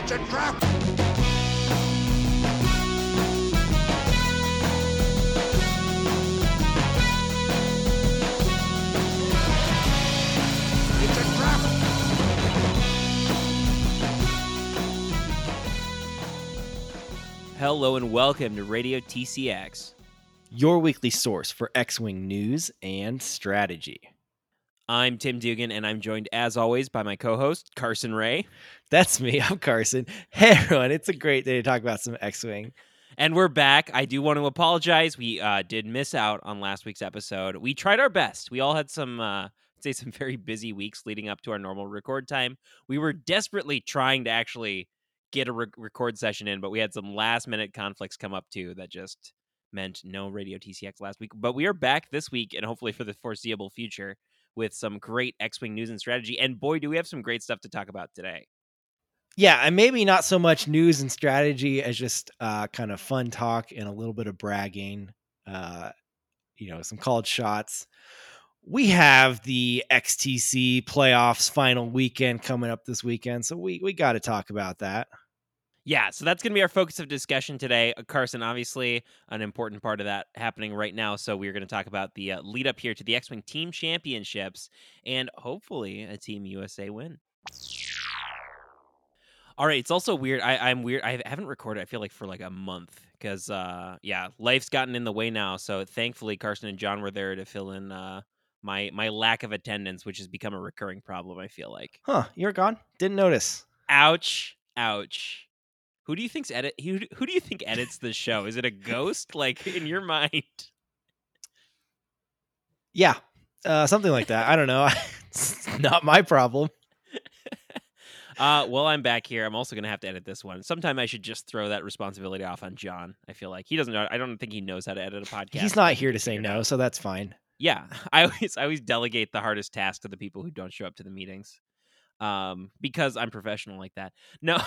It's a trap! It's a trap! Hello and welcome to Radio TCX. your weekly source for X Wing news and strategy. I'm Tim Dugan, and I'm joined as always by my co host, Carson Ray. That's me. I'm Carson. Hey, everyone. It's a great day to talk about some X Wing. And we're back. I do want to apologize. We uh, did miss out on last week's episode. We tried our best. We all had some, uh, I'd say, some very busy weeks leading up to our normal record time. We were desperately trying to actually get a re- record session in, but we had some last minute conflicts come up too that just meant no Radio TCX last week. But we are back this week and hopefully for the foreseeable future with some great X Wing news and strategy. And boy, do we have some great stuff to talk about today. Yeah, and maybe not so much news and strategy as just uh, kind of fun talk and a little bit of bragging. Uh, you know, some college shots. We have the XTC playoffs final weekend coming up this weekend, so we we got to talk about that. Yeah, so that's going to be our focus of discussion today. Uh, Carson, obviously, an important part of that happening right now. So we're going to talk about the uh, lead up here to the X Wing Team Championships and hopefully a Team USA win. All right, it's also weird. I, I'm weird. I haven't recorded. I feel like for like a month because, uh, yeah, life's gotten in the way now. So thankfully, Carson and John were there to fill in uh, my my lack of attendance, which has become a recurring problem. I feel like. Huh? You're gone. Didn't notice. Ouch! Ouch! Who do you think's edit? Who who do you think edits the show? Is it a ghost? Like in your mind? Yeah, uh, something like that. I don't know. it's not my problem. Uh, well, I'm back here. I'm also gonna have to edit this one. Sometime I should just throw that responsibility off on John. I feel like he doesn't know. I don't think he knows how to edit a podcast. He's not here to say no, so that's fine. Yeah, I always I always delegate the hardest task to the people who don't show up to the meetings. Um, because I'm professional like that. No.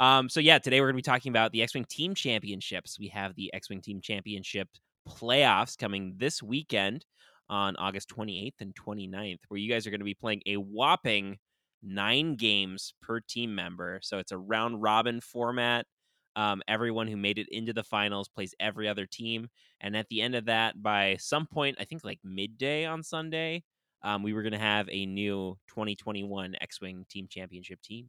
um, so yeah, today we're gonna be talking about the X-Wing Team Championships. We have the X-Wing Team Championship playoffs coming this weekend on August 28th and 29th, where you guys are gonna be playing a whopping nine games per team member. So it's a round robin format. Um, everyone who made it into the finals plays every other team. And at the end of that, by some point, I think like midday on Sunday, um, we were going to have a new 2021 X Wing Team Championship team.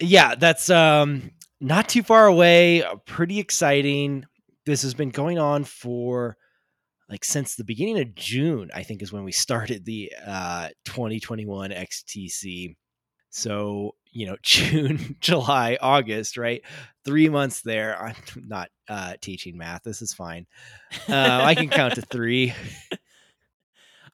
Yeah, that's um not too far away. uh, Pretty exciting. This has been going on for like since the beginning of June, I think is when we started the uh 2021 XTC. So, you know, June, July, August, right? 3 months there. I'm not uh teaching math. This is fine. Uh I can count to 3.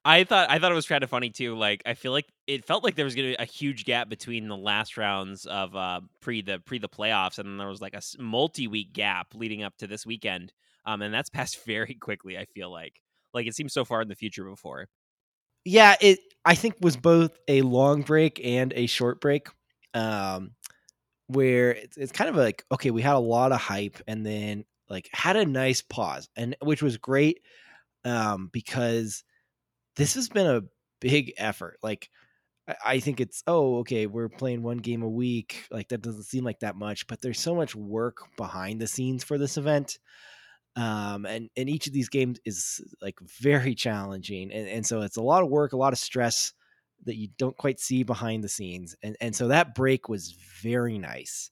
I thought I thought it was kind of funny too. Like I feel like it felt like there was going to be a huge gap between the last rounds of uh, pre the pre the playoffs, and then there was like a multi week gap leading up to this weekend. Um, and that's passed very quickly. I feel like like it seems so far in the future before. yeah it i think was both a long break and a short break um where it's, it's kind of like okay we had a lot of hype and then like had a nice pause and which was great um because this has been a big effort like I- think it's oh okay we're playing one game a week like that doesn't seem like that much but there's so much work behind the scenes for this event um and and each of these games is like very challenging and, and so it's a lot of work a lot of stress that you don't quite see behind the scenes and and so that break was very nice.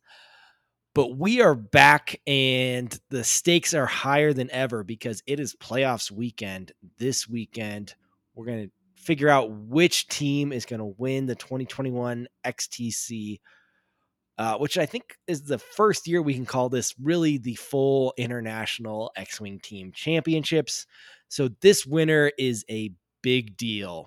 But we are back and the stakes are higher than ever because it is playoffs weekend this weekend we're going to figure out which team is going to win the 2021 xtc uh, which I think is the first year we can call this really the full international X Wing team championships. So this winner is a big deal.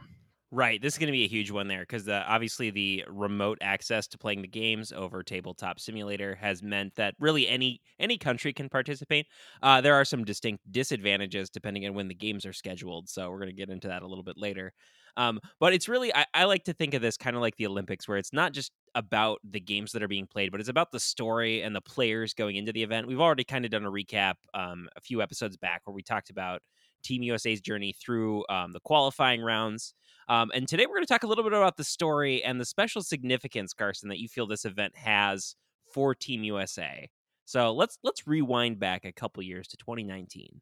Right, this is going to be a huge one there because uh, obviously the remote access to playing the games over Tabletop Simulator has meant that really any any country can participate. Uh, there are some distinct disadvantages depending on when the games are scheduled, so we're going to get into that a little bit later. Um, but it's really I, I like to think of this kind of like the Olympics, where it's not just about the games that are being played, but it's about the story and the players going into the event. We've already kind of done a recap um, a few episodes back where we talked about Team USA's journey through um, the qualifying rounds. Um, and today we're going to talk a little bit about the story and the special significance, Carson, that you feel this event has for Team USA. So let's let's rewind back a couple years to 2019.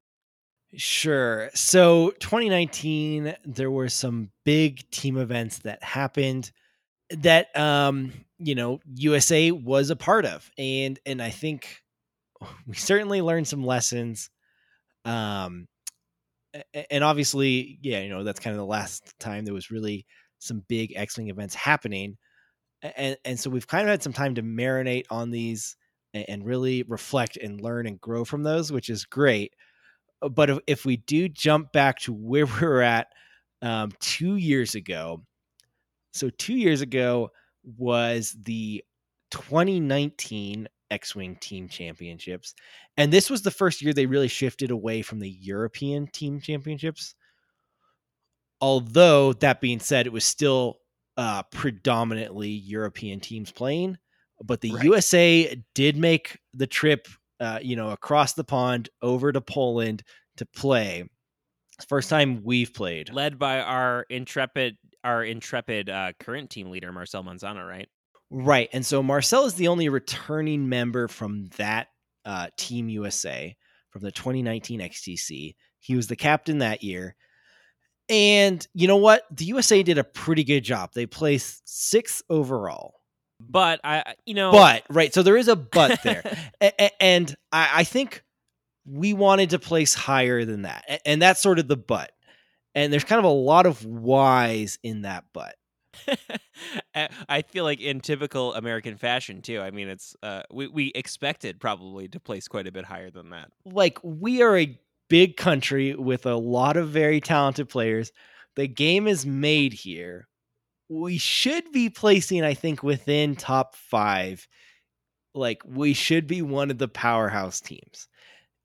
Sure. So 2019, there were some big team events that happened that um, you know, USA was a part of. And and I think we certainly learned some lessons. Um and obviously, yeah, you know, that's kind of the last time there was really some big X-Wing events happening. And and so we've kind of had some time to marinate on these and really reflect and learn and grow from those, which is great. Uh, but if, if we do jump back to where we were at um, two years ago, so two years ago was the 2019 X-wing team championships, and this was the first year they really shifted away from the European team championships. Although that being said, it was still uh, predominantly European teams playing, but the right. USA did make the trip uh, you know, across the pond over to Poland to play. First time we've played, led by our intrepid, our intrepid uh, current team leader Marcel Manzano, right? Right, and so Marcel is the only returning member from that uh, Team USA from the 2019 XTC. He was the captain that year. And you know what? The USA did a pretty good job. They placed sixth overall. But I, you know, but right. So there is a but there, and I, I think we wanted to place higher than that, and that's sort of the but. And there's kind of a lot of whys in that but. I feel like in typical American fashion too. I mean, it's uh, we we expected probably to place quite a bit higher than that. Like we are a big country with a lot of very talented players. The game is made here we should be placing, I think, within top five. Like we should be one of the powerhouse teams.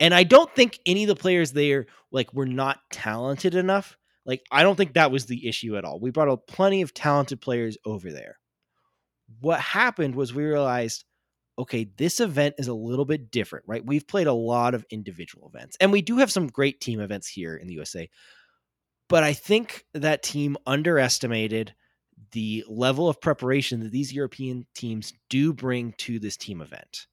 And I don't think any of the players there like were not talented enough. Like I don't think that was the issue at all. We brought up plenty of talented players over there. What happened was we realized okay, this event is a little bit different, right? We've played a lot of individual events, and we do have some great team events here in the USA. But I think that team underestimated the level of preparation that these European teams do bring to this team event.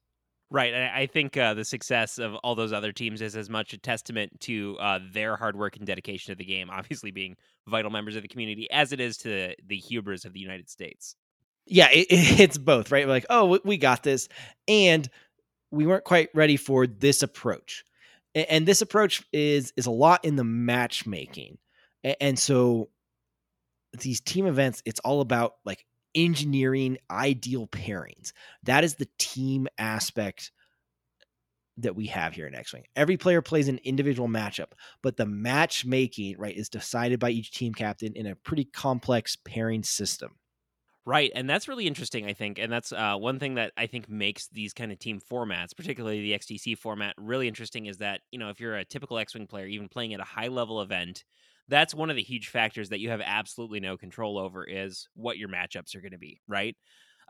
Right. I think uh, the success of all those other teams is as much a testament to uh, their hard work and dedication to the game, obviously being vital members of the community, as it is to the hubris of the United States. Yeah, it, it's both, right? Like, oh, we got this. And we weren't quite ready for this approach. And this approach is is a lot in the matchmaking. And so these team events, it's all about like engineering ideal pairings. That is the team aspect that we have here in X Wing. Every player plays an individual matchup, but the matchmaking, right, is decided by each team captain in a pretty complex pairing system. Right, and that's really interesting, I think, and that's uh, one thing that I think makes these kind of team formats, particularly the XTC format, really interesting. Is that you know if you're a typical X-wing player, even playing at a high level event, that's one of the huge factors that you have absolutely no control over is what your matchups are going to be, right?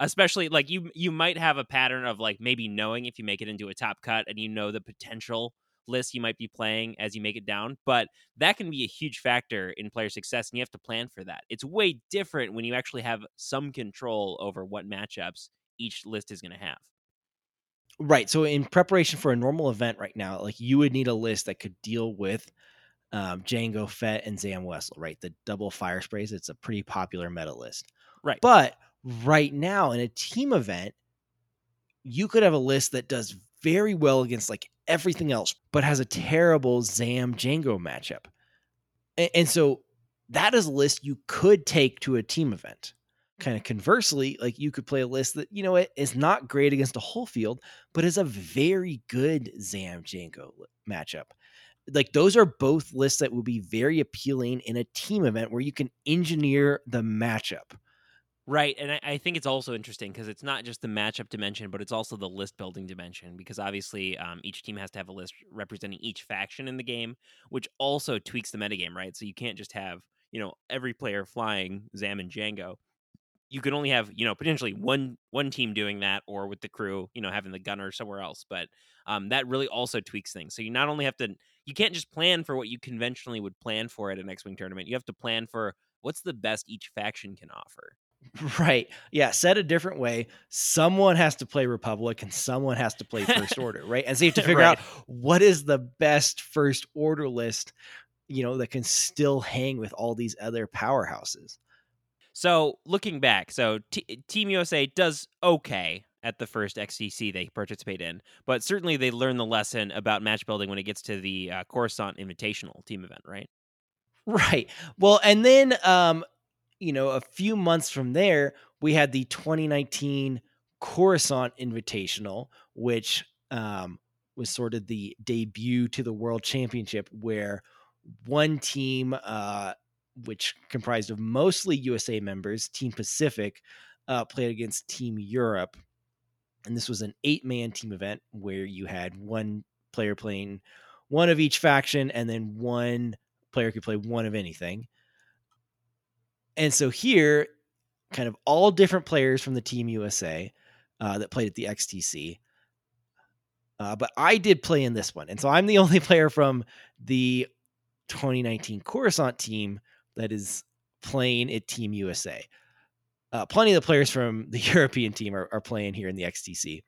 Especially like you you might have a pattern of like maybe knowing if you make it into a top cut and you know the potential list you might be playing as you make it down, but that can be a huge factor in player success and you have to plan for that. It's way different when you actually have some control over what matchups each list is going to have. Right. So in preparation for a normal event right now, like you would need a list that could deal with um, Jango Fett and Zam Wesell, right? The double Firesprays. It's a pretty popular meta list. Right. But right now in a team event, you could have a list that does very well against like everything else, but has a terrible Zam Jango matchup. And, and so that is a list you could take to a team event. Kind of conversely, like you could play a list that, you know, it is not great against a whole field, but is a very good Zam Jango matchup like those are both lists that will be very appealing in a team event where you can engineer the matchup. Right. And I, I think it's also interesting because it's not just the matchup dimension, but it's also the list building dimension because obviously um, each team has to have a list representing each faction in the game, which also tweaks the metagame, right? So you can't just have, you know, every player flying Zam and Jango. You can only have, you know, potentially one one team doing that or with the crew, you know, having the gunner somewhere else. But um, that really also tweaks things. So you not only have to you can't just plan for what you conventionally would plan for at an X-wing tournament. You have to plan for what's the best each faction can offer. Right. Yeah. Said a different way, someone has to play Republic and someone has to play First Order, right? And so you have to figure Right. out what is the best First Order list, you know, that can still hang with all these other powerhouses. So looking back, so T- Team USA does okay at the first XTC they participate in, but certainly they learn the lesson about match building when it gets to the uh, Coruscant Invitational team event, right? Right. Well, and then um, you know, a few months from there, we had the 2019 Coruscant Invitational, which um was sort of the debut to the World Championship where one team uh which comprised of mostly USA members, Team Pacific, uh, played against Team Europe. And this was an eight man team event where you had one player playing one of each faction, and then one player could play one of anything. And so here, kind of all different players from the Team USA uh, that played at the XTC. Uh, but I did play in this one. And so I'm the only player from the 2019 Coruscant team that is playing at Team USA. Uh, plenty of the players from the European team are, are playing here in the XTC.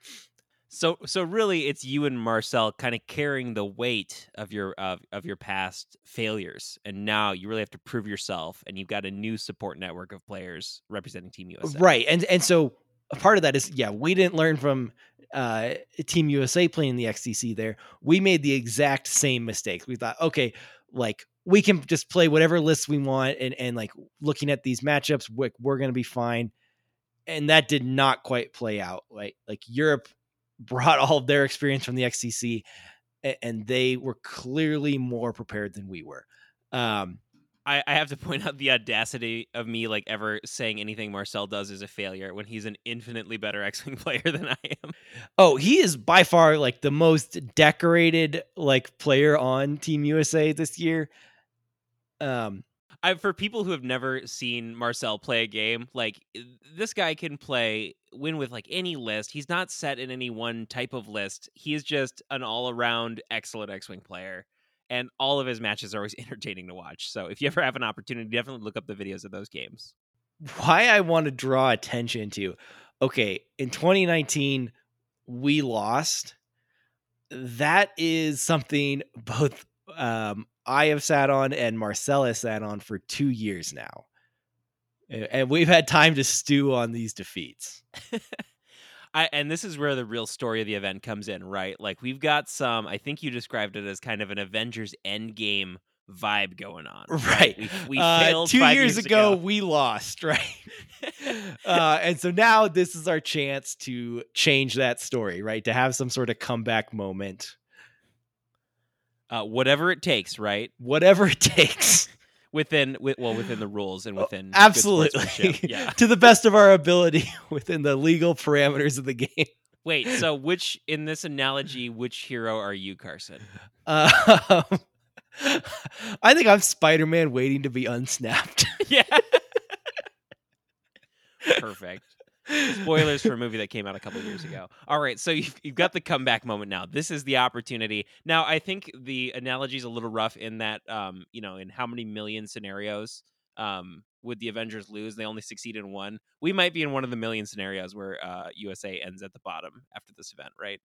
So so really it's you and Marcel kind of carrying the weight of your of, of your past failures and now you really have to prove yourself and you've got a new support network of players representing Team USA. Right. And and so a part of that is yeah, we didn't learn from uh Team USA playing the XTC there. We made the exact same mistakes. We thought, okay, like we can just play whatever lists we want and and like looking at these matchups, we're, we're going to be fine. And that did not quite play out. Like like Europe brought all of their experience from the xcc and, and they were clearly more prepared than we were. Um I, I have to point out the audacity of me like ever saying anything Marcel does is a failure when he's an infinitely better X-Wing player than I am. Oh, he is by far like the most decorated like player on Team USA this year. Um I for people who have never seen Marcel play a game, like this guy can play win with like any list. He's not set in any one type of list. He is just an all-around excellent X-Wing player. And all of his matches are always entertaining to watch. So if you ever have an opportunity, definitely look up the videos of those games. why I want to draw attention to okay, in 2019 we lost. That is something both um I have sat on and Marcellus sat on for 2 years now. And we've had time to stew on these defeats. I, and this is where the real story of the event comes in, right? Like we've got some. I think you described it as kind of an Avengers Endgame vibe going on. Right. We, we Uh, failed two five years, ago, we lost, right? uh, and so now this is our chance to change that story, right? To have some sort of comeback moment, uh, whatever it takes, right? whatever it takes. Within, well, within the rules and Oh, within good Absolutely. Yeah. to the best of our ability within the legal parameters of the game. Wait. So, which in this analogy, which hero are you, Carson? Um, I think I'm Spider-Man waiting to be unsnapped. yeah. Perfect. Spoilers for a movie that came out a couple years ago. All right, so you've, you've got the comeback moment now. This is the opportunity. Now, I think the analogy is a little rough in that, um, you know, in how many million scenarios um, would the Avengers lose? They only succeed in one. We might be in one of the million scenarios where uh, USA ends at the bottom after this event, right?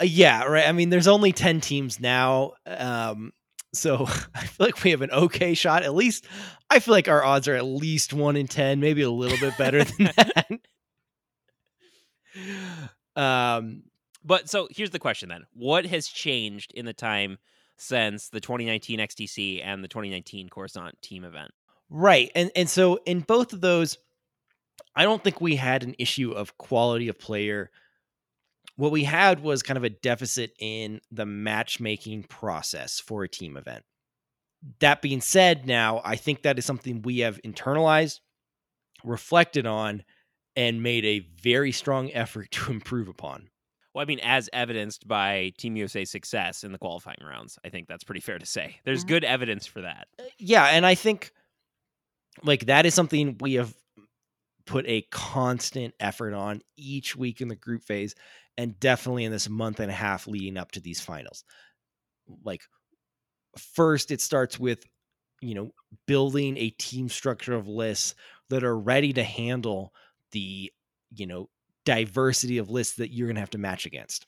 Uh, yeah, right. I mean, there's only 10 teams now. Um, so I feel like we have an okay shot. At least I feel like our odds are at least one in 10, maybe a little bit better than that. um, But so here's the question then: What has changed in the time since the 2019 XTC and the 2019 Coruscant team event? right. And and so in both of those, I don't think we had an issue of quality of player. What we had was kind of a deficit in the matchmaking process for a team event. That being said, now I think that is something we have internalized, reflected on, and made a very strong effort to improve upon. Well, I mean, as evidenced by Team USA's success in the qualifying rounds, I think that's pretty fair to say. There's Mhm. good evidence for that. Yeah, and I think like that is something we have put a constant effort on each week in the group phase and definitely in this month and a half leading up to these finals. Like first it starts with you know, building a team structure of lists that are ready to handle the, you know, diversity of lists that you're going to have to match against.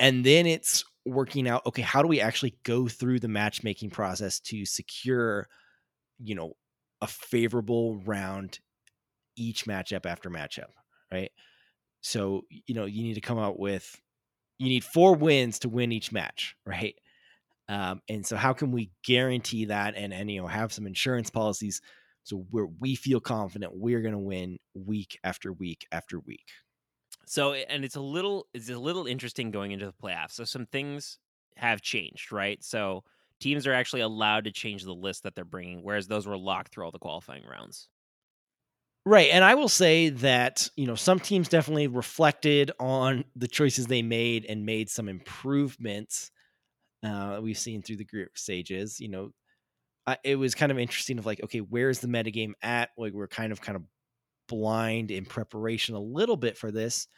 And then it's working out okay, how do we actually go through the matchmaking process to secure, you know, a favorable round each matchup after matchup, right? So, you know, you need to come out with you need four wins to win each match, right? Um, and so how can we guarantee that and and you know have some insurance policies so where we feel confident we're going to win week after week after week. So and it's a little it's a little interesting going into the playoffs. So some things have changed, right? So teams are actually allowed to change the list that they're bringing, whereas those were locked through all the qualifying rounds. Right. And I will say that, you know, some teams definitely reflected on the choices they made and made some improvements uh, we've seen through the group stages. You know, I, it was kind of interesting of like, okay, where's the metagame at? Like, we're kind of kind of blind in preparation a little bit for this.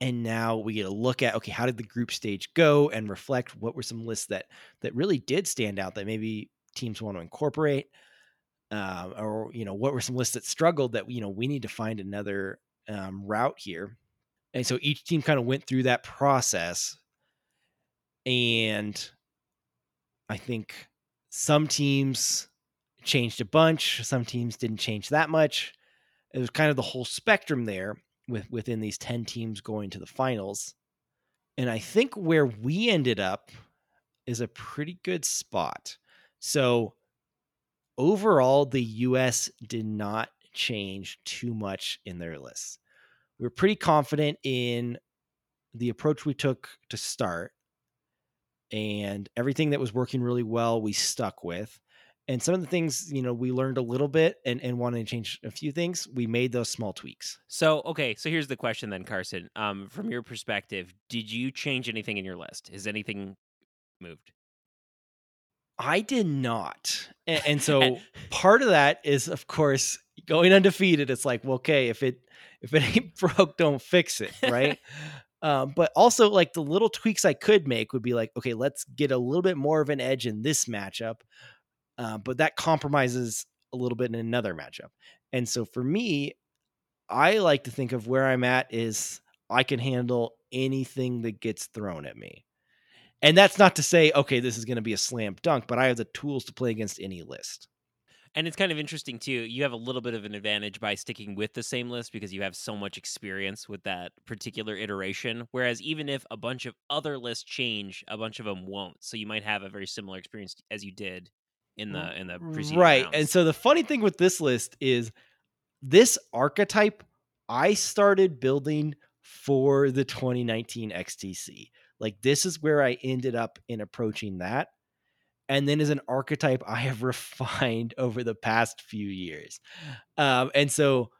And now we get a look at okay, how did the group stage go and reflect what were some lists that that really did stand out that maybe teams want to incorporate, uh, or you know what were some lists that struggled that you know we need to find another um, route here. And so each team kind of went through that process, and I think some teams changed a bunch, some teams didn't change that much it was kind of the whole spectrum there with within these 10 teams going to the finals. And I think where we ended up is a pretty good spot. So overall, the US did not change too much in their lists. We are pretty confident in the approach we took to start and everything that was working really well, we stuck with. And some of the things you know we learned a little bit and and wanted to change a few things we made those small tweaks. So okay so here's the question then carson. Um from your perspective did you change anything in your list? Has anything moved i did not and, and so part of that is of course going undefeated it's like well okay if it if it ain't broke don't fix it right um, but also like the little tweaks i could make would be like okay let's get a little bit more of an edge in this matchup uh, but that compromises a little bit in another matchup. And so for me, I like to think of where I'm at is I can handle anything that gets thrown at me. And that's not to say, okay, this is going to be a slam dunk, but I have the tools to play against any list. And it's kind of interesting too. You have a little bit of an advantage by sticking with the same list because you have so much experience with that particular iteration. Whereas even if a bunch of other lists change, a bunch of them won't. So you might have a very similar experience as you did in mm, the in the preceding right. rounds. And so the funny thing with this list is this archetype I started building for the 2019 XTC. Like this is where I ended up in approaching that. And then as an archetype, I have refined over the past few years. Um, and so,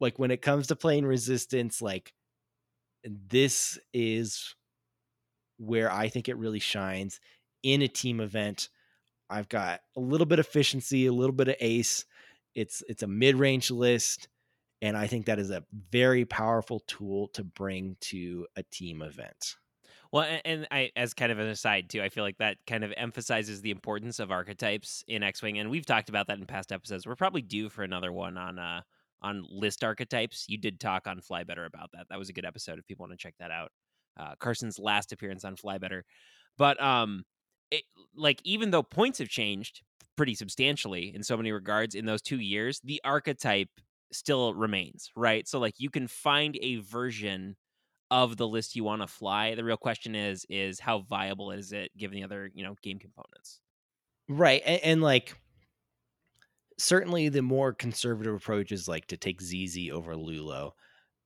like, when it comes to playing resistance, like, this is where I think it really shines in a team event I've got a little bit of efficiency, a little bit of ace. It's it's a mid-range list and I think that is a very powerful tool to bring to a team event. Well, and I, as kind of an aside too, I feel like that kind of emphasizes the importance of archetypes in X-wing, and we've talked about that in past episodes. We're probably due for another one on uh on list archetypes. You did talk on Fly Better about that. That was a good episode if people want to check that out. Uh, Carson's last appearance on Fly Better, but um, it, like even though points have changed pretty substantially in so many regards in those two years, the archetype still remains, right? So like you can find a version of the list you want to fly. The real question is is how viable is it given the other, you know, game components. Right. And, and like certainly the more conservative approach is like to take ZZ over Lulo.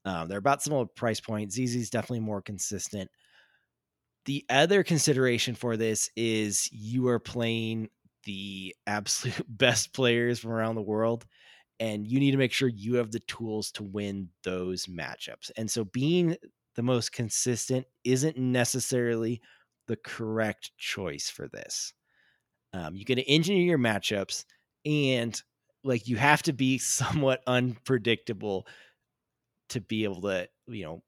Um, they're about similar price point. ZZ is definitely more consistent. The other consideration for this is you are playing the absolute best players from around the world and you need to make sure you have the tools to win those matchups. And so being the most consistent isn't necessarily the correct choice for this. Um, you got to engineer your matchups and like you have to be somewhat unpredictable to be able to, you know,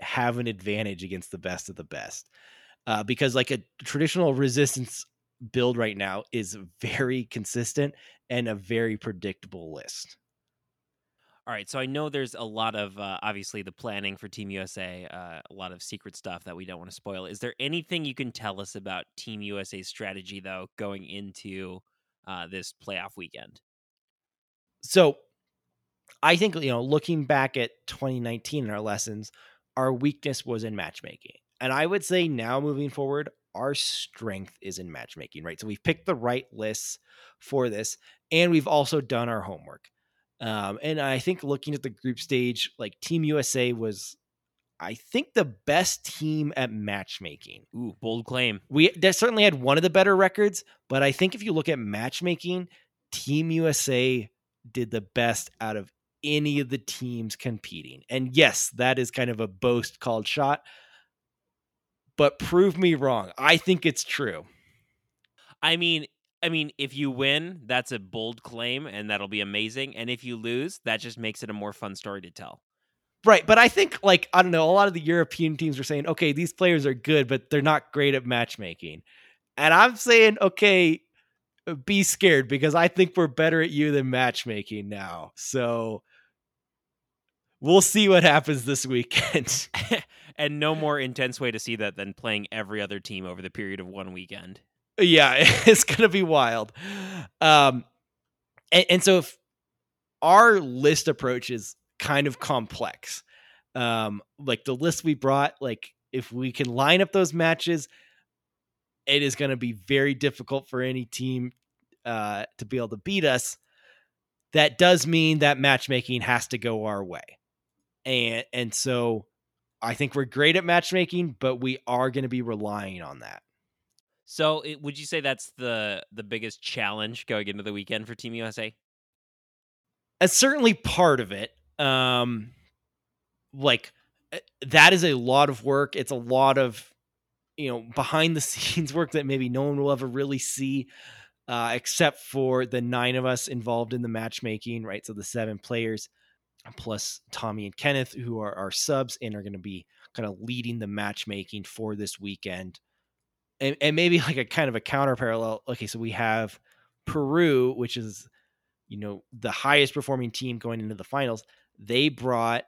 have an advantage against the best of the best. Uh, because like a traditional resistance build right now is very consistent and a very predictable list. All right, so I know there's a lot of uh, obviously the planning for Team USA, uh, a lot of secret stuff that we don't want to spoil. Is there anything you can tell us about Team USA's strategy though going into uh, this playoff weekend? So, I think you know, looking back at 2019 and our lessons, our weakness was in matchmaking, and I would say now moving forward, our strength is in matchmaking. Right, so we've picked the right lists for this, and we've also done our homework. Um, and I think looking at the group stage, like Team USA was, I think, the best team at matchmaking. Ooh, bold claim. We certainly had one of the better records, but I think if you look at matchmaking, Team USA did the best out of any of the teams competing. And yes, that is kind of a boast called shot, but prove me wrong. I think it's true. I mean, I mean, if you win, that's a bold claim and that'll be amazing. And if you lose, that just makes it a more fun story to tell. Right. But I think, like, I don't know, a lot of the European teams are saying, okay, these players are good, but they're not great at matchmaking. And I'm saying, okay, uh, be scared because I think we're better at you than matchmaking now. So we'll see what happens this weekend. and no more intense way to see that than playing every other team over the period of one weekend yeah, it's gonna be wild. Um, and, and so if our list approach is kind of complex, um, like the list we brought, like if we can line up those matches, it is going to be very difficult for any team uh, to be able to beat us. That does mean that matchmaking has to go our way, and and so I think we're great at matchmaking, but we are going to be relying on that. So, it, would you say that's the the biggest challenge going into the weekend for Team USA? It's certainly part of it. Um, like eh, that is a lot of work. It's a lot of you know behind the scenes work that maybe no one will ever really see, uh, except for the nine of us involved in the matchmaking. Right, so the seven players plus Tommy and Kenneth, who are our subs and are going to be kind of leading the matchmaking for this weekend and, and maybe like a kind of a counter parallel. Okay, so we have Peru, which is you know the highest performing team going into the finals. They brought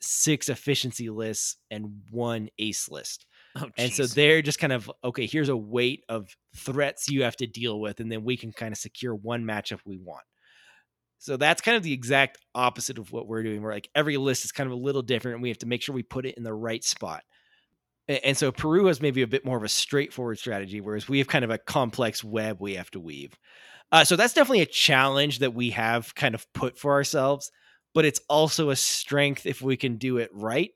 six efficiency lists and one ace list. Oh, and so they're just kind of okay. Here's a weight of threats you have to deal with, and then we can kind of secure one matchup we want. So that's kind of the exact opposite of what we're doing. Where like every list is kind of a little different, and we have to make sure we put it in the right spot. And so Peru has maybe a bit more of a straightforward strategy, whereas we have kind of a complex web we have to weave. Uh, so that's definitely a challenge that we have kind of put for ourselves, but it's also a strength if we can do it right.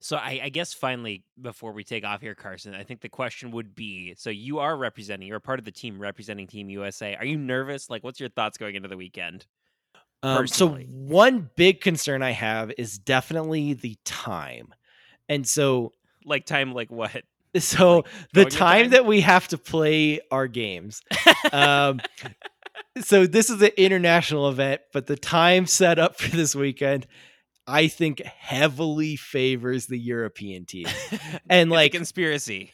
So I, I, guess finally, before we take off here, Carson, I think the question would be: so you are representing, you're a part of the team representing Team USA. Are you nervous? Like, what's your thoughts going into the weekend? Um, so one big concern I have is definitely the time, and so like time like what? So like the time, time, that we have to play our games. um, so this is an international event, but the time set up for this weekend, I think heavily favors the European team. And like conspiracy.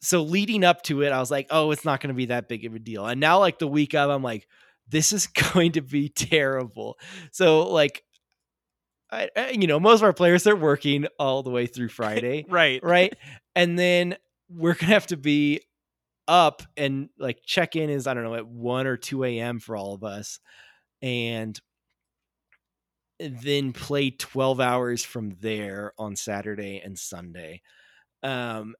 So leading up to it, I was like, oh, it's not going to be that big of a deal. And now like the week of, I'm like, this is going to be terrible. So like I, you know, most of our players are working all the way through Friday, right? Right, and then we're gonna have to be up and like check in is I don't know at one or two a.m. for all of us, and then play twelve hours from there on Saturday and Sunday. Um,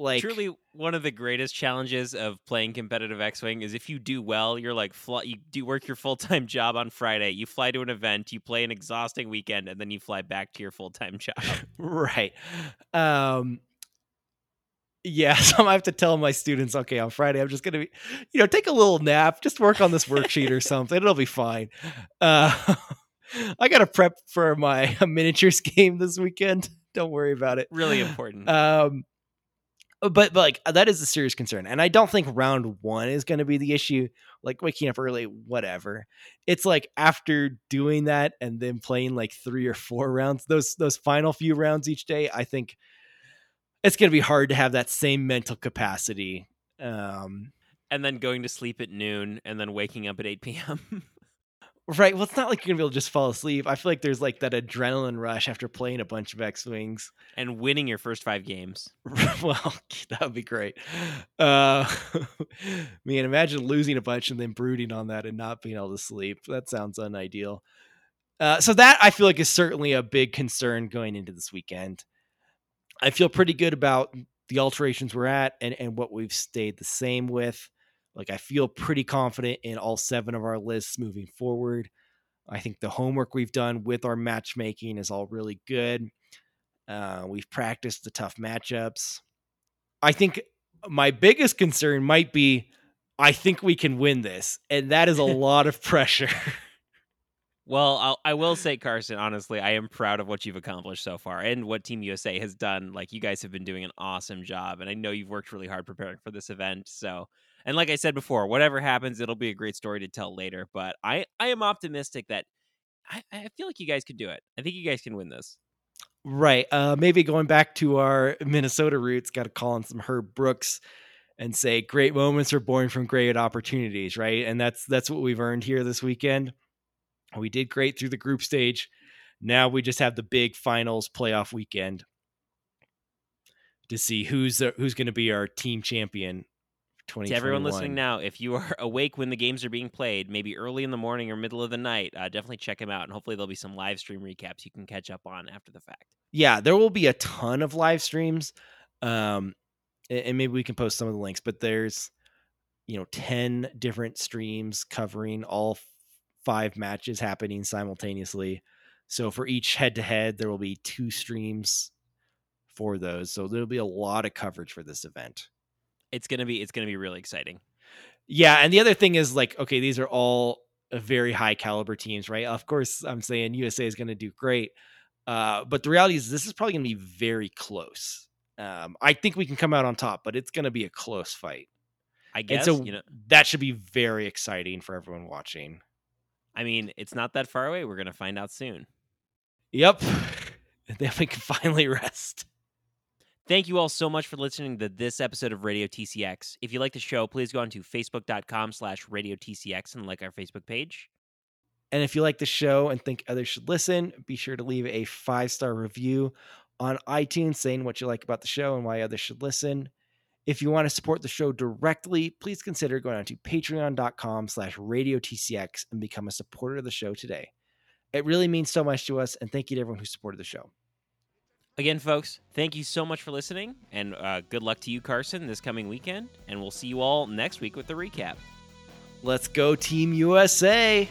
like truly one of the greatest challenges of playing competitive X-wing is if you do well, you're like fly, you do work your full-time job on Friday, you fly to an event, you play an exhausting weekend and then you fly back to your full-time job. right. Um yeah, so I have to tell my students, okay, on Friday I'm just gonna be, you know, take a little nap, just work on this worksheet or something. It'll be fine. Uh, I got to prep for my miniatures game this weekend. Don't worry about it. Really important. Um, but, but like that is a serious concern and i don't think round one is going to be the issue like waking up early whatever it's like after doing that and then playing like three or four rounds those those final few rounds each day i think it's going to be hard to have that same mental capacity um and then going to sleep at noon and then waking up at 8 p.m. Right. Well, it's not like you're gonna be able to just fall asleep. I feel like there's like that adrenaline rush after playing a bunch of X Wings. and winning your first five games. well, that would be great. Uh, man, imagine losing a bunch and then brooding on that and not being able to sleep. That sounds unideal. Uh, so that I feel like is certainly a big concern going into this weekend. I feel pretty good about the alterations we're at and, and what we've stayed the same with. Like I feel pretty confident in all seven of our lists moving forward. I think the homework we've done with our matchmaking is all really good. Uh, we've practiced the tough matchups. I think my biggest concern might be I think we can win this, and that is a lot of pressure. Well, I'll, I will say, Carson, honestly, I am proud of what you've accomplished so far and what Team USA has done. Like, you guys have been doing an awesome job, and I know you've worked really hard preparing for this event. So, and like I said before, whatever happens, it'll be a great story to tell later. But I, I am optimistic that I, I feel like you guys could do it. I think you guys can win this. right. Uh, maybe going back to our Minnesota roots, got to call on some Herb Brooks and say great moments are born from great opportunities, right? And that's that's what we've earned here this weekend. We did great through the group stage. Now we just have the big finals playoff weekend to see who's the, who's going to be our team champion. To everyone listening now, if you are awake when the games are being played, maybe early in the morning or middle of the night, uh, definitely check them out, and hopefully there'll be some live stream recaps you can catch up on after the fact. yeah, there will be a ton of live streams. Um, and maybe we can post some of the links, but there's, you know, 10 different streams covering all five matches happening simultaneously. So for each head to head, there will be two streams for those. So there'll be a lot of coverage for this event. It's gonna be it's gonna be really exciting. Yeah, and the other thing is like, okay, these are all uh, very high caliber teams, right? Of course, I'm saying USA is going to do great, uh, but the reality is this is probably going to be very close. Um, I think we can come out on top, but it's going to be a close fight, I and guess so you know. that should be very exciting for everyone watching. I mean, it's not that far away. We're gonna find out soon. Yep, and then we can finally rest. Thank you all so much for listening to this episode of Radio TCX. If you like the show, please go on to facebook.com slash radio TCX and like our Facebook page. And if you like the show and think others should listen, be sure to leave a five star review on iTunes saying what you like about the show and why others should listen. If you want to support the show directly, please consider going on to patreon.com slash radio TCX and become a supporter of the show today. It really means so much to us, and thank you to everyone who supported the show. Again, folks, thank you so much for listening, and uh, good luck to you, Carson, this coming weekend. And we'll see you all next week with the recap. Let's go, Team USA!